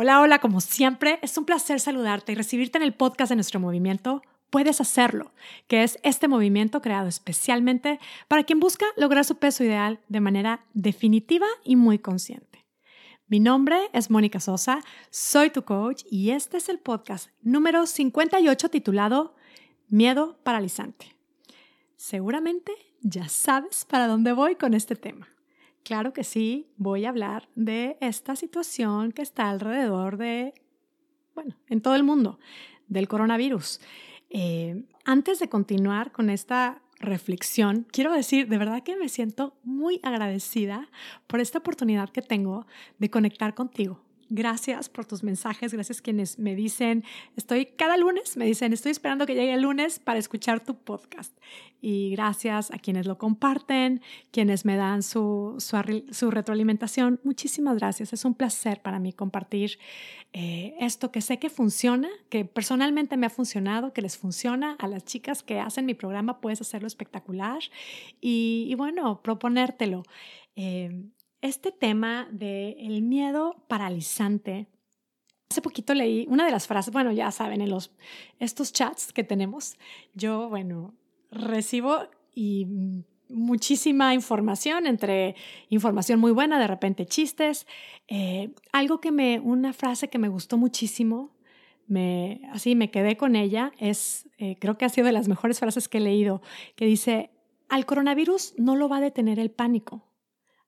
Hola, hola, como siempre, es un placer saludarte y recibirte en el podcast de nuestro movimiento. Puedes hacerlo, que es este movimiento creado especialmente para quien busca lograr su peso ideal de manera definitiva y muy consciente. Mi nombre es Mónica Sosa, soy tu coach y este es el podcast número 58 titulado Miedo paralizante. Seguramente ya sabes para dónde voy con este tema. Claro que sí, voy a hablar de esta situación que está alrededor de, bueno, en todo el mundo, del coronavirus. Eh, antes de continuar con esta reflexión, quiero decir, de verdad que me siento muy agradecida por esta oportunidad que tengo de conectar contigo, Gracias por tus mensajes, gracias quienes me dicen, estoy cada lunes, me dicen, estoy esperando que llegue el lunes para escuchar tu podcast. Y gracias a quienes lo comparten, quienes me dan su, su, retroalimentación. Muchísimas gracias. Es un placer para mí compartir eh, esto que sé que funciona, que personalmente me ha funcionado, que les funciona a las chicas que hacen mi programa, puedes hacerlo espectacular. Y, bueno, proponértelo. Eh, este tema del el miedo paralizante. Hace poquito leí una de las frases, bueno, ya saben, en los, estos chats que tenemos, yo, bueno, recibo y muchísima información, entre información muy buena, de repente chistes. Eh, algo que me, una frase que me gustó muchísimo, me, así me quedé con ella, es, eh, creo que ha sido de las mejores frases que he leído, que dice, al coronavirus no lo va a detener el pánico,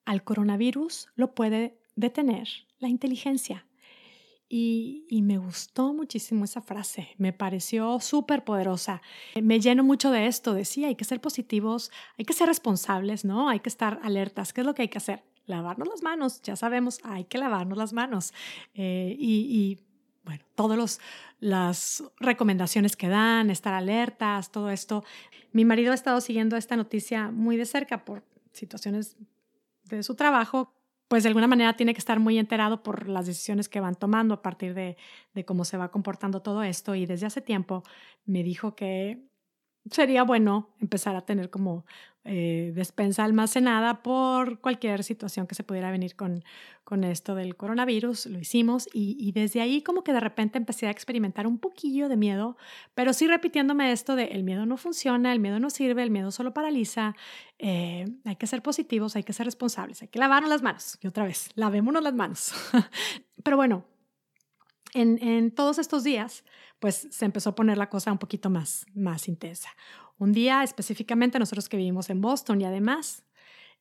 al coronavirus lo puede detener la inteligencia. Y, me gustó muchísimo esa frase, me pareció súper poderosa. Me lleno mucho de esto, decía, hay que ser positivos, hay que ser responsables, ¿no? Hay que estar alertas. ¿Qué es lo que hay que hacer? Lavarnos las manos, ya sabemos, hay que lavarnos las manos. Eh, y, y, bueno, todas las recomendaciones que dan, estar alertas, todo esto. Mi marido ha estado siguiendo esta noticia muy de cerca por situaciones de su trabajo, pues de alguna manera tiene que estar muy enterado por las decisiones que van tomando a partir de, de cómo se va comportando todo esto. Y desde hace tiempo me dijo que sería bueno empezar a tener como eh, despensa almacenada por cualquier situación que se pudiera venir con, con esto del coronavirus. Lo hicimos y, desde ahí como que de repente empecé a experimentar un poquillo de miedo, pero sí repitiéndome esto de el miedo no funciona, el miedo no sirve, el miedo solo paraliza, eh, hay que ser positivos, hay que ser responsables, hay que lavarnos las manos. Y otra vez, lavémonos las manos. pero bueno, en, todos estos días, pues se empezó a poner la cosa un poquito más, más intensa. Un día específicamente nosotros que vivimos en Boston y además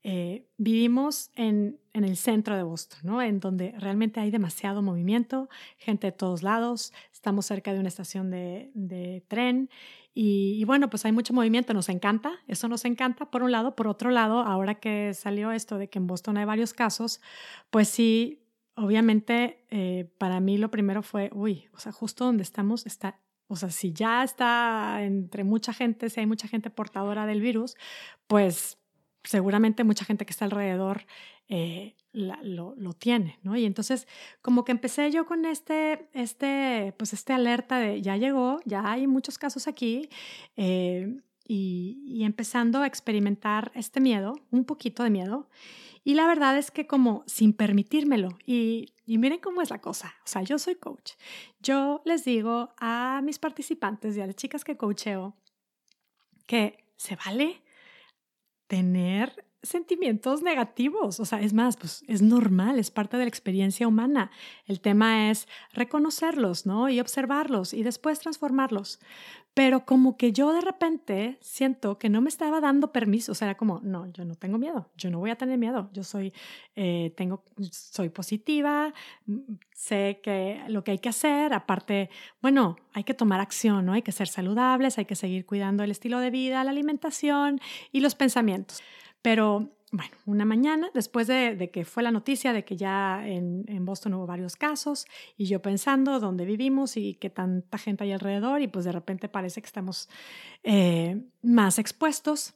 eh, vivimos en, en, el centro de Boston, ¿no? en donde realmente hay demasiado movimiento, gente de todos lados, estamos cerca de una estación de, de tren y, y, bueno, pues hay mucho movimiento, nos encanta, eso nos encanta por un lado, por otro lado, ahora que salió esto de que en Boston hay varios casos, pues sí obviamente eh, para mí lo primero fue, uy, o sea, justo donde estamos está, o sea, si ya está entre mucha gente, si hay mucha gente portadora del virus, pues seguramente mucha gente que está alrededor eh, lo, lo, tiene, ¿no? Y entonces como que empecé yo con este, este, pues este alerta de ya llegó, ya hay muchos casos aquí. Eh, y, y empezando a experimentar este miedo, un poquito de miedo, y la verdad es que como sin permitírmelo, y, miren cómo es la cosa, o sea, yo soy coach, yo les digo a mis participantes y a las chicas que coacheo que se vale tener sentimientos negativos, o sea, es más, pues es normal, es parte de la experiencia humana. El tema es reconocerlos, ¿no? Y observarlos y después transformarlos. Pero como que yo de repente siento que no me estaba dando permiso, o sea, era como, no, yo no tengo miedo, yo no voy a tener miedo, yo soy, eh, tengo, soy positiva, mm, sé que lo que hay que hacer, aparte, bueno, hay que tomar acción, ¿no? Hay que ser saludables, hay que seguir cuidando el estilo de vida, la alimentación y los pensamientos. Pero bueno, una mañana, después de, que fue la noticia de que ya en, Boston hubo varios casos, y yo pensando dónde vivimos y qué tanta gente hay alrededor, y pues de repente parece que estamos eh, más expuestos,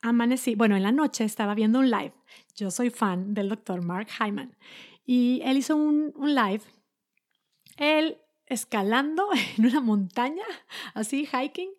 amanecí, bueno, en la noche estaba viendo un live. Yo soy fan del doctor Mark Hyman, y él hizo un, un live, él escalando en una montaña, así hiking,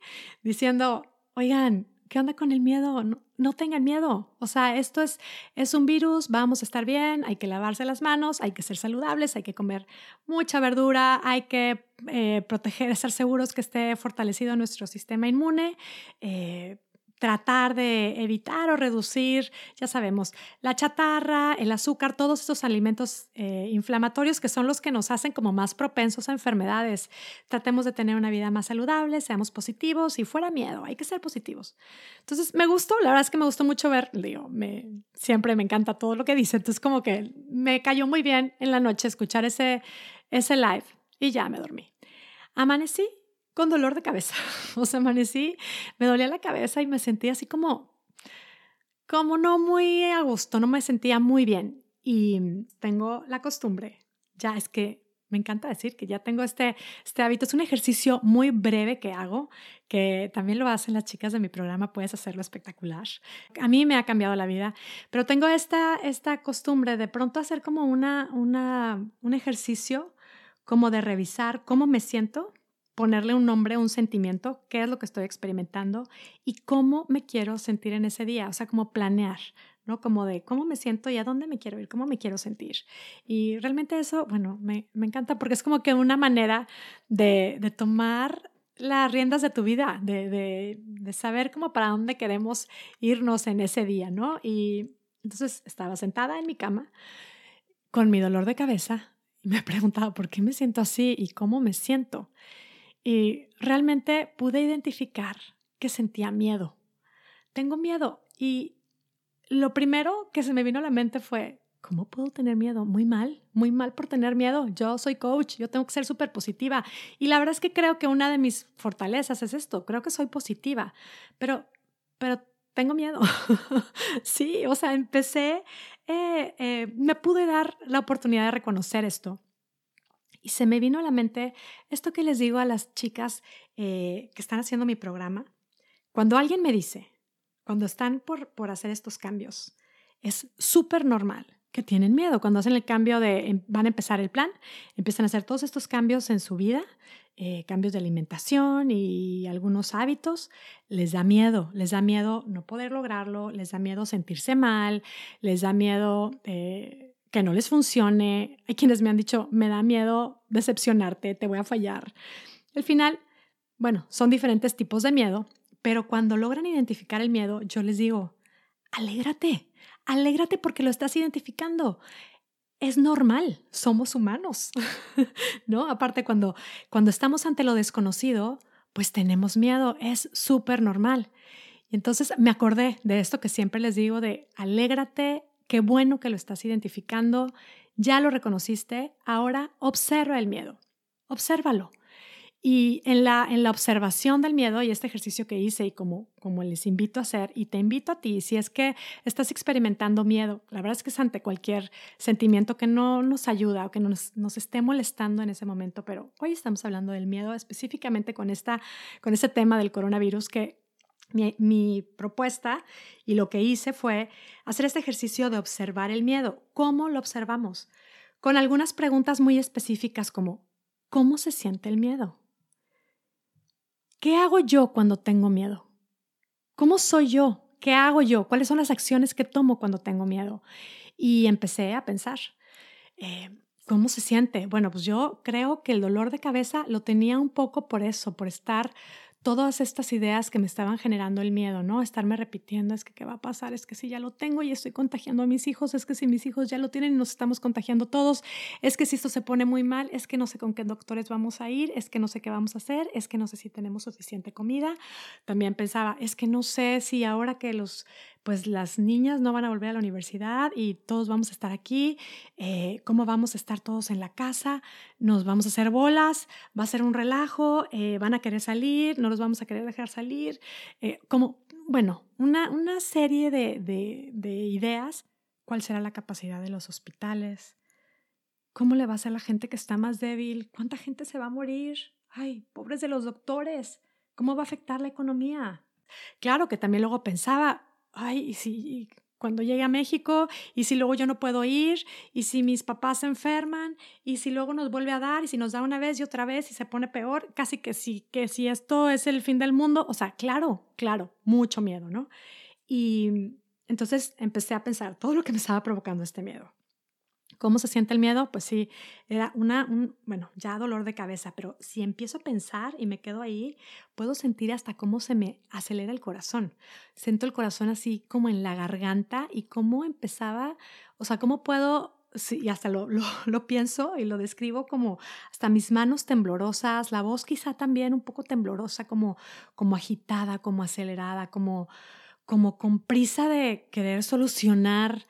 diciendo, oigan, ¿qué onda con el miedo? No, tengan miedo. O sea, esto es, es un virus, vamos a estar bien, hay que lavarse las manos, hay que ser saludables, hay que comer mucha verdura, hay que eh, proteger, estar seguros que esté fortalecido nuestro sistema inmune. Eh, tratar de evitar o reducir, ya sabemos, la chatarra, el azúcar, todos estos alimentos eh, inflamatorios que son los que nos hacen como más propensos a enfermedades. Tratemos de tener una vida más saludable, seamos positivos y fuera miedo, hay que ser positivos. Entonces, me gustó, la verdad es que me gustó mucho ver, digo, me, siempre me encanta todo lo que dice, entonces como que me cayó muy bien en la noche escuchar ese, ese live y ya me dormí. Amanecí con dolor de cabeza. O sea, amanecí, me dolía la cabeza y me sentía así como, como no muy a gusto, no me sentía muy bien. Y tengo la costumbre, ya es que me encanta decir que ya tengo este, este hábito. Es un ejercicio muy breve que hago, que también lo hacen las chicas de mi programa, puedes hacerlo espectacular. A mí me ha cambiado la vida, pero tengo esta, esta costumbre de pronto hacer como una, una, un ejercicio como de revisar cómo me siento ponerle un nombre, un sentimiento, qué es lo que estoy experimentando y cómo me quiero sentir en ese día, o sea, como planear, ¿no? Como de cómo me siento y a dónde me quiero ir, cómo me quiero sentir. Y realmente eso, bueno, me, encanta porque es como que una manera de, tomar las riendas de tu vida, de, de, saber cómo para dónde queremos irnos en ese día, ¿no? Y entonces estaba sentada en mi cama con mi dolor de cabeza y me preguntaba por qué me siento así y cómo me siento. Y realmente pude identificar que sentía miedo. Tengo miedo. Y lo primero que se me vino a la mente fue, ¿cómo puedo tener miedo? Muy mal, muy mal por tener miedo. Yo soy coach, yo tengo que ser súper positiva. Y la verdad es que creo que una de mis fortalezas es esto, creo que soy positiva, pero, pero tengo miedo. sí, o sea, empecé, eh, eh, me pude dar la oportunidad de reconocer esto. Y se me vino a la mente esto que les digo a las chicas eh, que están haciendo mi programa. Cuando alguien me dice, cuando están por, por hacer estos cambios, es súper normal que tienen miedo. Cuando hacen el cambio de, em, van a empezar el plan, empiezan a hacer todos estos cambios en su vida, eh, cambios de alimentación y algunos hábitos, les da miedo, les da miedo no poder lograrlo, les da miedo sentirse mal, les da miedo eh, que no les funcione. Hay quienes me han dicho, me da miedo decepcionarte, te voy a fallar. Al final, bueno, son diferentes tipos de miedo, pero cuando logran identificar el miedo, yo les digo, alégrate, alégrate porque lo estás identificando. Es normal, somos humanos, ¿no? Aparte, cuando, cuando estamos ante lo desconocido, pues tenemos miedo, es súper normal. Y entonces me acordé de esto que siempre les digo de alégrate, Qué bueno que lo estás identificando, ya lo reconociste, ahora observa el miedo, obsérvalo. Y en la, en la observación del miedo y este ejercicio que hice y como, como les invito a hacer, y te invito a ti, si es que estás experimentando miedo, la verdad es que es ante cualquier sentimiento que no nos ayuda o que nos, nos esté molestando en ese momento, pero hoy estamos hablando del miedo específicamente con, esta, con ese tema del coronavirus que mi, propuesta y lo que hice fue hacer este ejercicio de observar el miedo. ¿Cómo lo observamos? Con algunas preguntas muy específicas como, ¿cómo se siente el miedo? ¿Qué hago yo cuando tengo miedo? ¿Cómo soy yo? ¿Qué hago yo? ¿Cuáles son las acciones que tomo cuando tengo miedo? Y empecé a pensar, eh, ¿cómo se siente? Bueno, pues yo creo que el dolor de cabeza lo tenía un poco por eso, por estar todas estas ideas que me estaban generando el miedo, ¿no? Estarme repitiendo, es que qué va a pasar, es que si ya lo tengo y estoy contagiando a mis hijos, es que si mis hijos ya lo tienen y nos estamos contagiando todos, es que si esto se pone muy mal, es que no sé con qué doctores vamos a ir, es que no sé qué vamos a hacer, es que no sé si tenemos suficiente comida. También pensaba, es que no sé si ahora que los pues las niñas no van a volver a la universidad y todos vamos a estar aquí, eh, cómo vamos a estar todos en la casa, nos vamos a hacer bolas, va a ser un relajo, eh, van a querer salir, no los vamos a querer dejar salir, eh, como, bueno, una, una serie de, de, de ideas, cuál será la capacidad de los hospitales, cómo le va a ser a la gente que está más débil, cuánta gente se va a morir, ay, pobres de los doctores, cómo va a afectar la economía. Claro que también luego pensaba, ay, y si, cuando llegue a México y si luego yo no puedo ir y si mis papás se enferman y si luego nos vuelve a dar y si nos da una vez y otra vez y se pone peor, casi que sí, que si esto es el fin del mundo, o sea, claro, claro, mucho miedo, ¿no? Y entonces empecé a pensar todo lo que me estaba provocando este miedo. ¿Cómo se siente el miedo? Pues sí, era una, un, bueno, ya dolor de cabeza, pero si empiezo a pensar y me quedo ahí, puedo sentir hasta cómo se me acelera el corazón. Siento el corazón así como en la garganta y cómo empezaba, o sea, cómo puedo, sí, y hasta lo, lo, lo pienso y lo describo como hasta mis manos temblorosas, la voz quizá también un poco temblorosa, como, como agitada, como acelerada, como, como con prisa de querer solucionar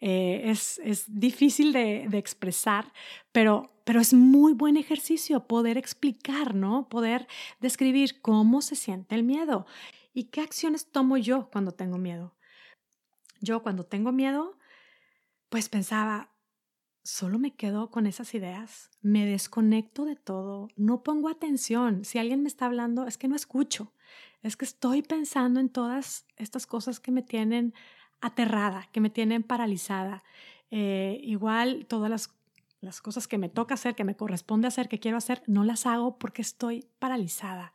eh, es, difícil de, expresar, pero, pero es muy buen ejercicio poder explicar, ¿no? Poder describir cómo se siente el miedo y qué acciones tomo yo cuando tengo miedo. Yo cuando tengo miedo, pues pensaba, solo me quedo con esas ideas, me desconecto de todo, no pongo atención. Si alguien me está hablando, es que no escucho, es que estoy pensando en todas estas cosas que me tienen aterrada, que me tienen paralizada. Eh, igual todas las, las cosas que me toca hacer, que me corresponde hacer, que quiero hacer, no las hago porque estoy paralizada.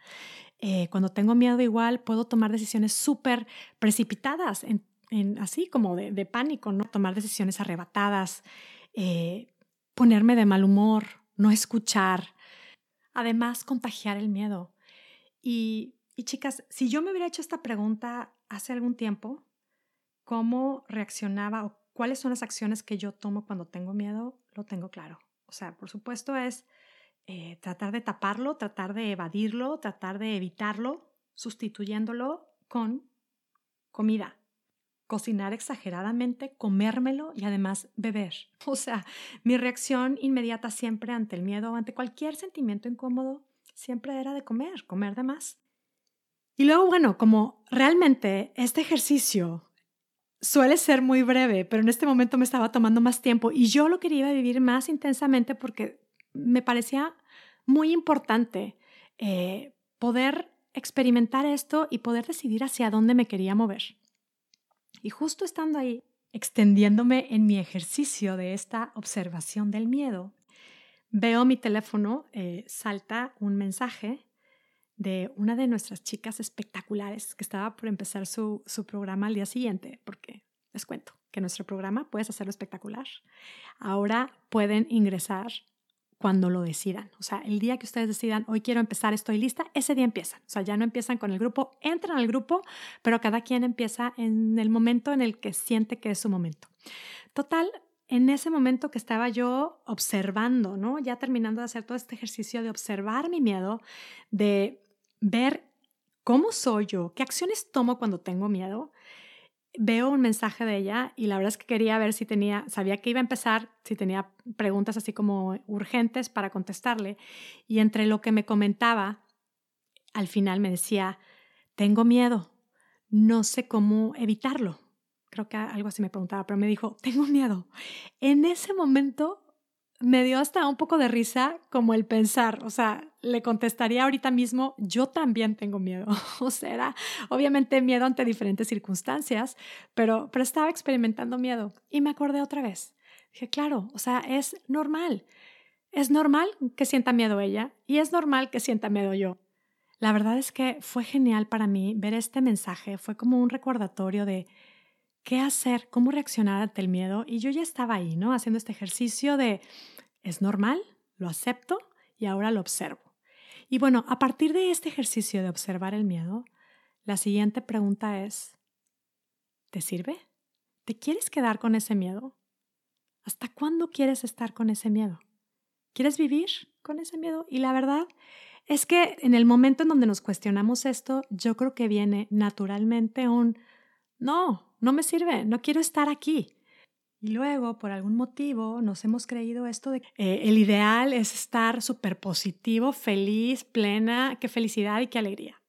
Eh, cuando tengo miedo igual puedo tomar decisiones súper precipitadas, así como de, pánico, ¿no? Tomar decisiones arrebatadas, eh, ponerme de mal humor, no escuchar. Además, contagiar el miedo. Y, y chicas, si yo me hubiera hecho esta pregunta hace algún tiempo, cómo reaccionaba o cuáles son las acciones que yo tomo cuando tengo miedo, lo tengo claro. O sea, por supuesto es eh, tratar de taparlo, tratar de evadirlo, tratar de evitarlo, sustituyéndolo con comida. Cocinar exageradamente, comérmelo y además beber. O sea, mi reacción inmediata siempre ante el miedo, ante cualquier sentimiento incómodo, siempre era de comer, comer de más. Y luego, bueno, como realmente este ejercicio suele ser muy breve, pero en este momento me estaba tomando más tiempo y yo lo quería vivir más intensamente porque me parecía muy importante eh, poder experimentar esto y poder decidir hacia dónde me quería mover. Y justo estando ahí, extendiéndome en mi ejercicio de esta observación del miedo, veo mi teléfono, eh, salta un mensaje de una de nuestras chicas espectaculares que estaba por empezar su, su programa al día siguiente, porque les cuento que nuestro programa puedes hacerlo espectacular. Ahora pueden ingresar cuando lo decidan. O sea, el día que ustedes decidan, hoy quiero empezar, estoy lista, ese día empiezan. O sea, ya no empiezan con el grupo, entran al grupo, pero cada quien empieza en el momento en el que siente que es su momento. Total, en ese momento que estaba yo observando, ¿no? Ya terminando de hacer todo este ejercicio de observar mi miedo, de ver cómo soy yo, qué acciones tomo cuando tengo miedo. Veo un mensaje de ella y la verdad es que quería ver si tenía, sabía que iba a empezar, si tenía preguntas así como urgentes para contestarle. Y entre lo que me comentaba, al final me decía, tengo miedo, no sé cómo evitarlo. Creo que algo así me preguntaba, pero me dijo, tengo miedo. En ese momento me dio hasta un poco de risa como el pensar, o sea, le contestaría ahorita mismo, yo también tengo miedo. o sea, era obviamente miedo ante diferentes circunstancias, pero, pero estaba experimentando miedo y me acordé otra vez. Dije, claro, o sea, es normal. Es normal que sienta miedo ella y es normal que sienta miedo yo. La verdad es que fue genial para mí ver este mensaje, fue como un recordatorio de qué hacer, cómo reaccionar ante el miedo. Y yo ya estaba ahí, ¿no? Haciendo este ejercicio de, es normal, lo acepto y ahora lo observo. Y bueno, a partir de este ejercicio de observar el miedo, la siguiente pregunta es, ¿te sirve? ¿Te quieres quedar con ese miedo? ¿Hasta cuándo quieres estar con ese miedo? ¿Quieres vivir con ese miedo? Y la verdad es que en el momento en donde nos cuestionamos esto, yo creo que viene naturalmente un, no, no me sirve, no quiero estar aquí. Y luego, por algún motivo, nos hemos creído esto de que eh, el ideal es estar súper positivo, feliz, plena, qué felicidad y qué alegría.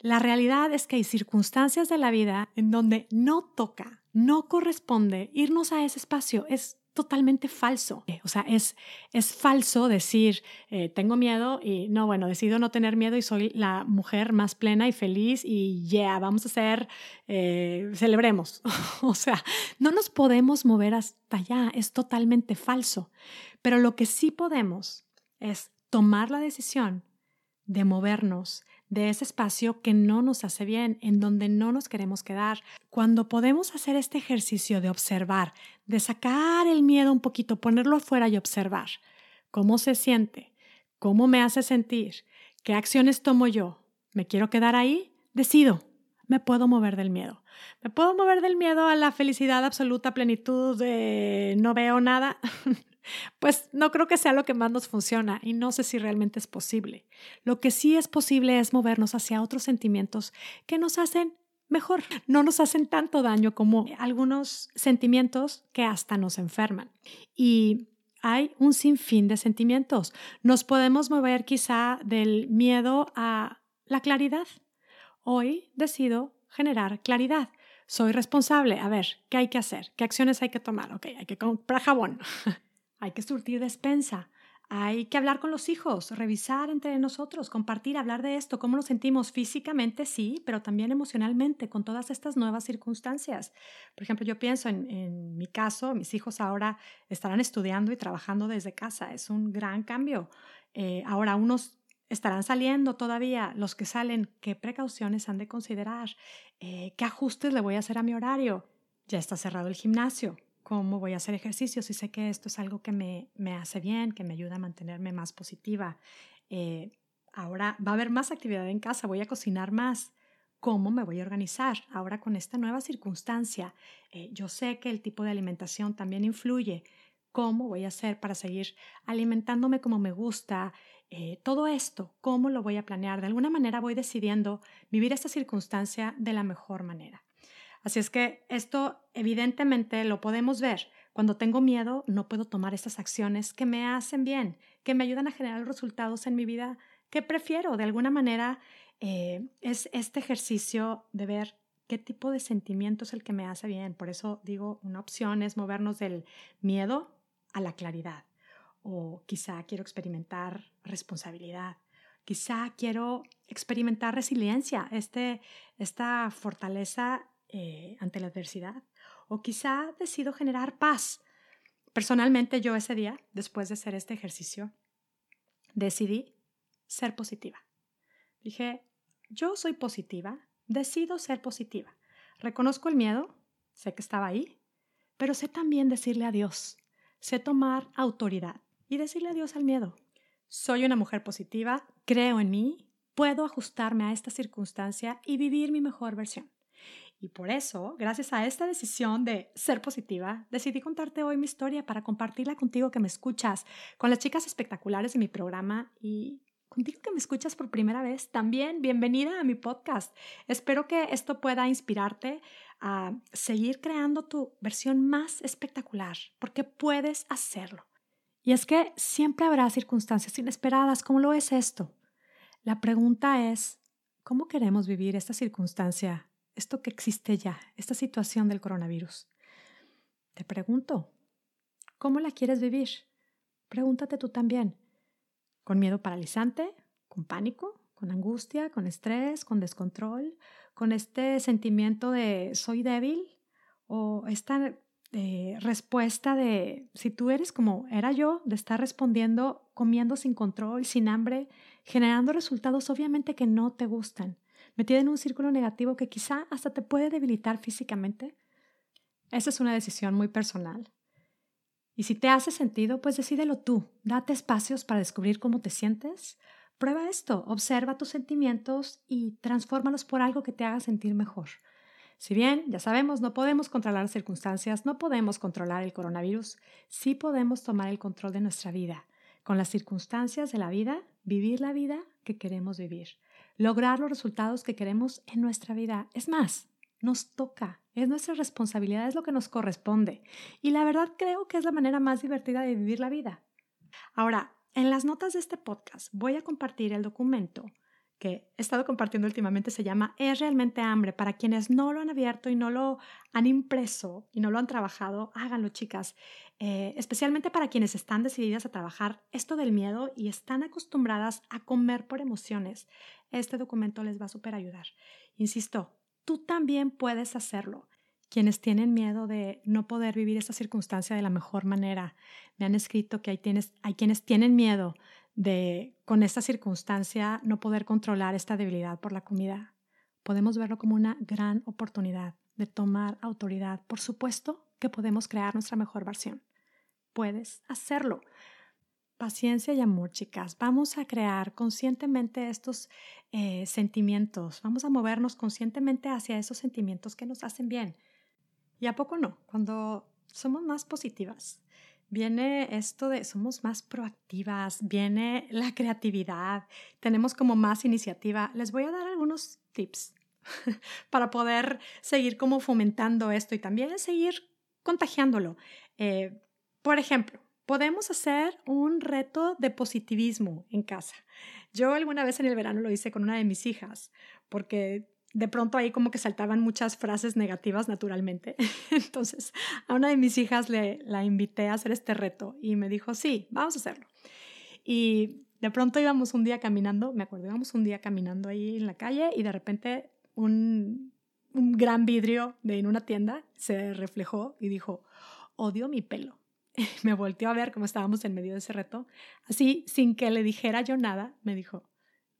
La realidad es que hay circunstancias de la vida en donde no toca, no corresponde irnos a ese espacio. Es totalmente falso. Eh, o sea, es, es falso decir, eh, tengo miedo y no, bueno, decido no tener miedo y soy la mujer más plena y feliz y ya, vamos a hacer, eh, celebremos. o sea, no nos podemos mover hasta allá, es totalmente falso. Pero lo que sí podemos es tomar la decisión de movernos de ese espacio que no nos hace bien, en donde no nos queremos quedar. Cuando podemos hacer este ejercicio de observar, de sacar el miedo un poquito, ponerlo afuera y observar cómo se siente, cómo me hace sentir, qué acciones tomo yo, me quiero quedar ahí, decido, me puedo mover del miedo. Me puedo mover del miedo a la felicidad absoluta, plenitud de no veo nada. Pues no creo que sea lo que más nos funciona y no sé si realmente es posible. Lo que sí es posible es movernos hacia otros sentimientos que nos hacen mejor, no nos hacen tanto daño como algunos sentimientos que hasta nos enferman. Y hay un sinfín de sentimientos. Nos podemos mover quizá del miedo a la claridad. Hoy decido generar claridad. Soy responsable. A ver, ¿qué hay que hacer? ¿Qué acciones hay que tomar? Ok, hay que comprar jabón. hay que surtir despensa, hay que hablar con los hijos, revisar entre nosotros, compartir, hablar de esto, cómo nos sentimos físicamente, sí, pero también emocionalmente con todas estas nuevas circunstancias. Por ejemplo, yo pienso en, mi caso, mis hijos ahora estarán estudiando y trabajando desde casa, es un gran cambio. Eh, ahora unos estarán saliendo todavía, los que salen, qué precauciones han de considerar, eh, qué ajustes le voy a hacer a mi horario. Ya está cerrado el gimnasio, cómo voy a hacer ejercicio, si sé que esto es algo que me, me hace bien, que me ayuda a mantenerme más positiva. Eh, ahora va a haber más actividad en casa, voy a cocinar más. ¿Cómo me voy a organizar ahora con esta nueva circunstancia? Eh, yo sé que el tipo de alimentación también influye. ¿Cómo voy a hacer para seguir alimentándome como me gusta? Eh, todo esto, ¿cómo lo voy a planear? De alguna manera voy decidiendo vivir esta circunstancia de la mejor manera. Así es que esto evidentemente lo podemos ver. Cuando tengo miedo, no puedo tomar estas acciones que me hacen bien, que me ayudan a generar resultados en mi vida que prefiero. De alguna manera, eh, es este ejercicio de ver qué tipo de sentimiento es el que me hace bien. Por eso digo, una opción es movernos del miedo a la claridad. O quizá quiero experimentar responsabilidad. Quizá quiero experimentar resiliencia, este, esta fortaleza eh, ante la adversidad. O quizá decido generar paz. Personalmente yo ese día, después de hacer este ejercicio, decidí ser positiva. Dije, yo soy positiva, decido ser positiva. Reconozco el miedo, sé que estaba ahí, pero sé también decirle adiós. Sé tomar autoridad y decirle adiós al miedo. Soy una mujer positiva, creo en mí, puedo ajustarme a esta circunstancia y vivir mi mejor versión. Y por eso, gracias a esta decisión de ser positiva, decidí contarte hoy mi historia para compartirla contigo que me escuchas, con las chicas espectaculares de mi programa y contigo que me escuchas por primera vez. También bienvenida a mi podcast. Espero que esto pueda inspirarte a seguir creando tu versión más espectacular, porque puedes hacerlo. Y es que siempre habrá circunstancias inesperadas, como lo es esto. La pregunta es, ¿cómo queremos vivir esta circunstancia esto que existe ya, esta situación del coronavirus. Te pregunto, ¿cómo la quieres vivir? Pregúntate tú también. ¿Con miedo paralizante? ¿Con pánico? ¿Con angustia? ¿Con estrés? ¿Con descontrol? ¿Con este sentimiento de soy débil? ¿O esta respuesta de si tú eres como era yo, de estar respondiendo comiendo sin control, sin hambre, generando resultados obviamente que no te gustan? metida en un círculo negativo que quizá hasta te puede debilitar físicamente? Esa es una decisión muy personal. Y si te hace sentido, pues decídelo tú. Date espacios para descubrir cómo te sientes. Prueba esto, observa tus sentimientos y transfórmalos por algo que te haga sentir mejor. Si bien, ya sabemos, no podemos controlar las circunstancias, no podemos controlar el coronavirus, sí podemos tomar el control de nuestra vida. Con las circunstancias de la vida, vivir la vida que queremos vivir lograr los resultados que queremos en nuestra vida. Es más, nos toca, es nuestra responsabilidad, es lo que nos corresponde. Y la verdad creo que es la manera más divertida de vivir la vida. Ahora, en las notas de este podcast voy a compartir el documento que he estado compartiendo últimamente se llama Es realmente hambre. Para quienes no lo han abierto y no lo han impreso y no lo han trabajado, háganlo, chicas. Eh, especialmente para quienes están decididas a trabajar esto del miedo y están acostumbradas a comer por emociones. Este documento les va a super ayudar. Insisto, tú también puedes hacerlo. Quienes tienen miedo de no poder vivir esta circunstancia de la mejor manera, me han escrito que hay, tienes, hay quienes tienen miedo de con esta circunstancia no poder controlar esta debilidad por la comida. Podemos verlo como una gran oportunidad de tomar autoridad. Por supuesto que podemos crear nuestra mejor versión. Puedes hacerlo. Paciencia y amor, chicas. Vamos a crear conscientemente estos eh, sentimientos. Vamos a movernos conscientemente hacia esos sentimientos que nos hacen bien. ¿Y a poco no? Cuando somos más positivas, viene esto de somos más proactivas, viene la creatividad, tenemos como más iniciativa. Les voy a dar algunos tips para poder seguir como fomentando esto y también seguir contagiándolo. Eh, por ejemplo, podemos hacer un reto de positivismo en casa. Yo alguna vez en el verano lo hice con una de mis hijas porque de pronto ahí como que saltaban muchas frases negativas naturalmente. Entonces a una de mis hijas le, la invité a hacer este reto y me dijo, sí, vamos a hacerlo. Y de pronto íbamos un día caminando, me acuerdo, íbamos un día caminando ahí en la calle y de repente un, un gran vidrio de en una tienda se reflejó y dijo, odio mi pelo. me volteó a ver como estábamos en medio de ese reto. Así, sin que le dijera yo nada, me dijo,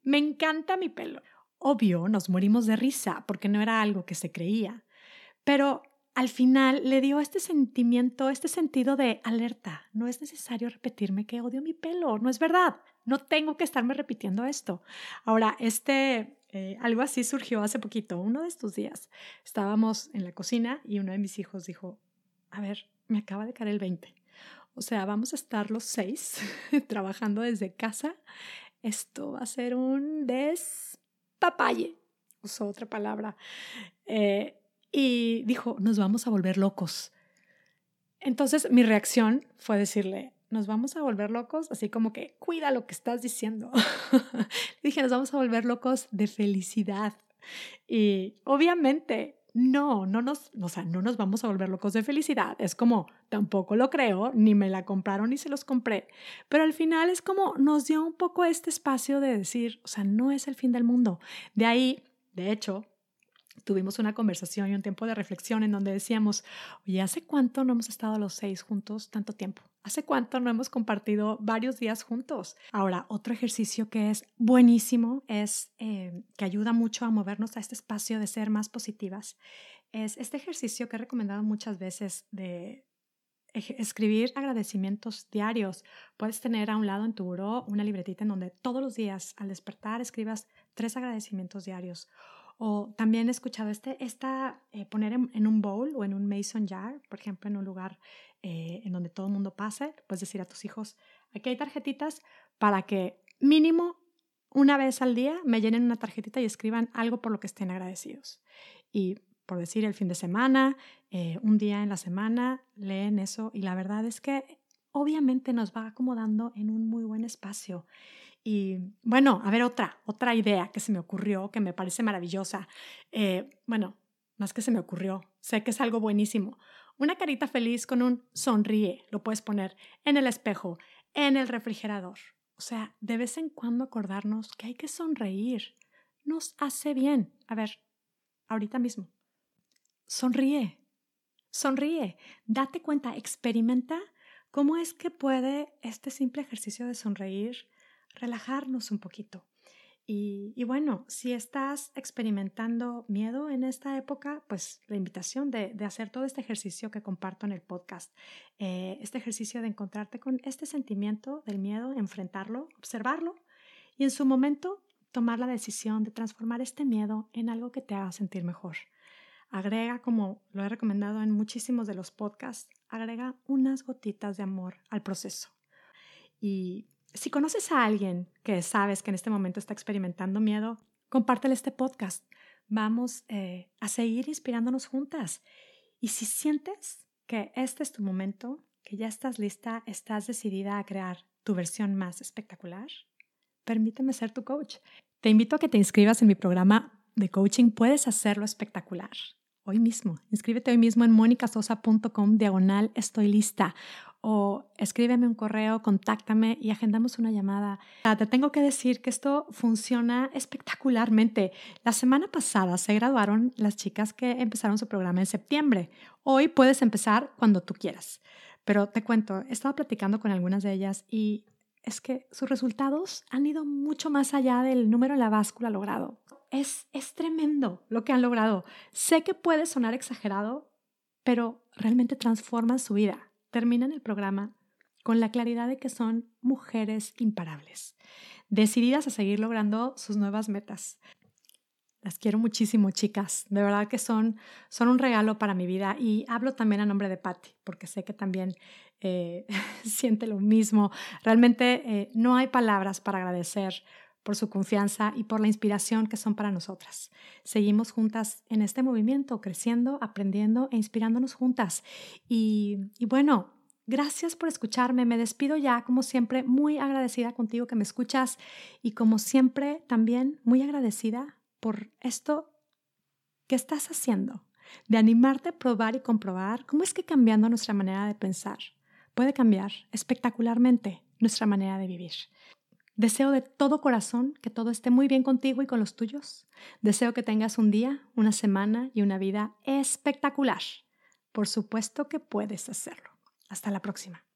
me encanta mi pelo. Obvio, nos morimos de risa porque no era algo que se creía, pero al final le dio este sentimiento, este sentido de alerta. No es necesario repetirme que odio mi pelo, no es verdad. No tengo que estarme repitiendo esto. Ahora, este, eh, algo así surgió hace poquito, uno de estos días. Estábamos en la cocina y uno de mis hijos dijo, a ver, me acaba de caer el 20. O sea, vamos a estar los seis trabajando desde casa. Esto va a ser un des papaye, usó otra palabra, eh, y dijo, nos vamos a volver locos. Entonces mi reacción fue decirle, nos vamos a volver locos, así como que cuida lo que estás diciendo. dije, nos vamos a volver locos de felicidad. Y obviamente no, no nos, o sea, no nos vamos a volver locos de felicidad. Es como, tampoco lo creo, ni me la compraron ni se los compré. Pero al final es como nos dio un poco este espacio de decir, o sea, no es el fin del mundo. De ahí, de hecho, tuvimos una conversación y un tiempo de reflexión en donde decíamos, oye, ¿hace cuánto no hemos estado los seis juntos tanto tiempo? ¿Hace cuánto no hemos compartido varios días juntos? Ahora, otro ejercicio que es buenísimo, es eh, que ayuda mucho a movernos a este espacio de ser más positivas, es este ejercicio que he recomendado muchas veces de escribir agradecimientos diarios. Puedes tener a un lado en tu buró una libretita en donde todos los días al despertar escribas tres agradecimientos diarios o también he escuchado este, esta, eh, poner en, un bowl o en un mason jar, por ejemplo, en un lugar eh, en donde todo el mundo pase, puedes decir a tus hijos, aquí hay tarjetitas para que mínimo una vez al día me llenen una tarjetita y escriban algo por lo que estén agradecidos. Y por decir el fin de semana, eh, un día en la semana, leen eso y la verdad es que obviamente nos va acomodando en un muy buen espacio. Y bueno, a ver, otra, otra idea que se me ocurrió, que me parece maravillosa. Eh, bueno, más que se me ocurrió, sé que es algo buenísimo. Una carita feliz con un sonríe, lo puedes poner en el espejo, en el refrigerador. O sea, de vez en cuando acordarnos que hay que sonreír. Nos hace bien. A ver, ahorita mismo. Sonríe. Sonríe. Date cuenta, experimenta cómo es que puede este simple ejercicio de sonreír relajarnos un poquito. Y, bueno, si estás experimentando miedo en esta época, pues la invitación de, hacer todo este ejercicio que comparto en el podcast, eh, este ejercicio de encontrarte con este sentimiento del miedo, enfrentarlo, observarlo y en su momento tomar la decisión de transformar este miedo en algo que te haga sentir mejor. Agrega, como lo he recomendado en muchísimos de los podcasts, agrega unas gotitas de amor al proceso. Y si conoces a alguien que sabes que en este momento está experimentando miedo, compártele este podcast. Vamos eh, a seguir inspirándonos juntas. Y si sientes que este es tu momento, que ya estás lista, estás decidida a crear tu versión más espectacular, permíteme ser tu coach. Te invito a que te inscribas en mi programa de coaching. Puedes hacerlo espectacular. Hoy mismo, inscríbete hoy mismo en monicasosa.com diagonal estoy lista o escríbeme un correo, contáctame y agendamos una llamada. Te tengo que decir que esto funciona espectacularmente. La semana pasada se graduaron las chicas que empezaron su programa en septiembre. Hoy puedes empezar cuando tú quieras. Pero te cuento, he estado platicando con algunas de ellas y es que sus resultados han ido mucho más allá del número en la báscula logrado. Es, es tremendo lo que han logrado. Sé que puede sonar exagerado, pero realmente transforman su vida. Terminan el programa con la claridad de que son mujeres imparables, decididas a seguir logrando sus nuevas metas. Las quiero muchísimo, chicas. De verdad que son, son un regalo para mi vida. Y hablo también a nombre de Patty, porque sé que también eh, siente lo mismo. Realmente eh, no hay palabras para agradecer por su confianza y por la inspiración que son para nosotras. Seguimos juntas en este movimiento, creciendo, aprendiendo e inspirándonos juntas. Y, y bueno, Gracias por escucharme. Me despido ya, como siempre, muy agradecida contigo que me escuchas y como siempre también muy agradecida por esto que estás haciendo, de animarte a probar y comprobar cómo es que cambiando nuestra manera de pensar puede cambiar espectacularmente nuestra manera de vivir. Deseo de todo corazón que todo esté muy bien contigo y con los tuyos. Deseo que tengas un día, una semana y una vida espectacular. Por supuesto que puedes hacerlo. Hasta la próxima.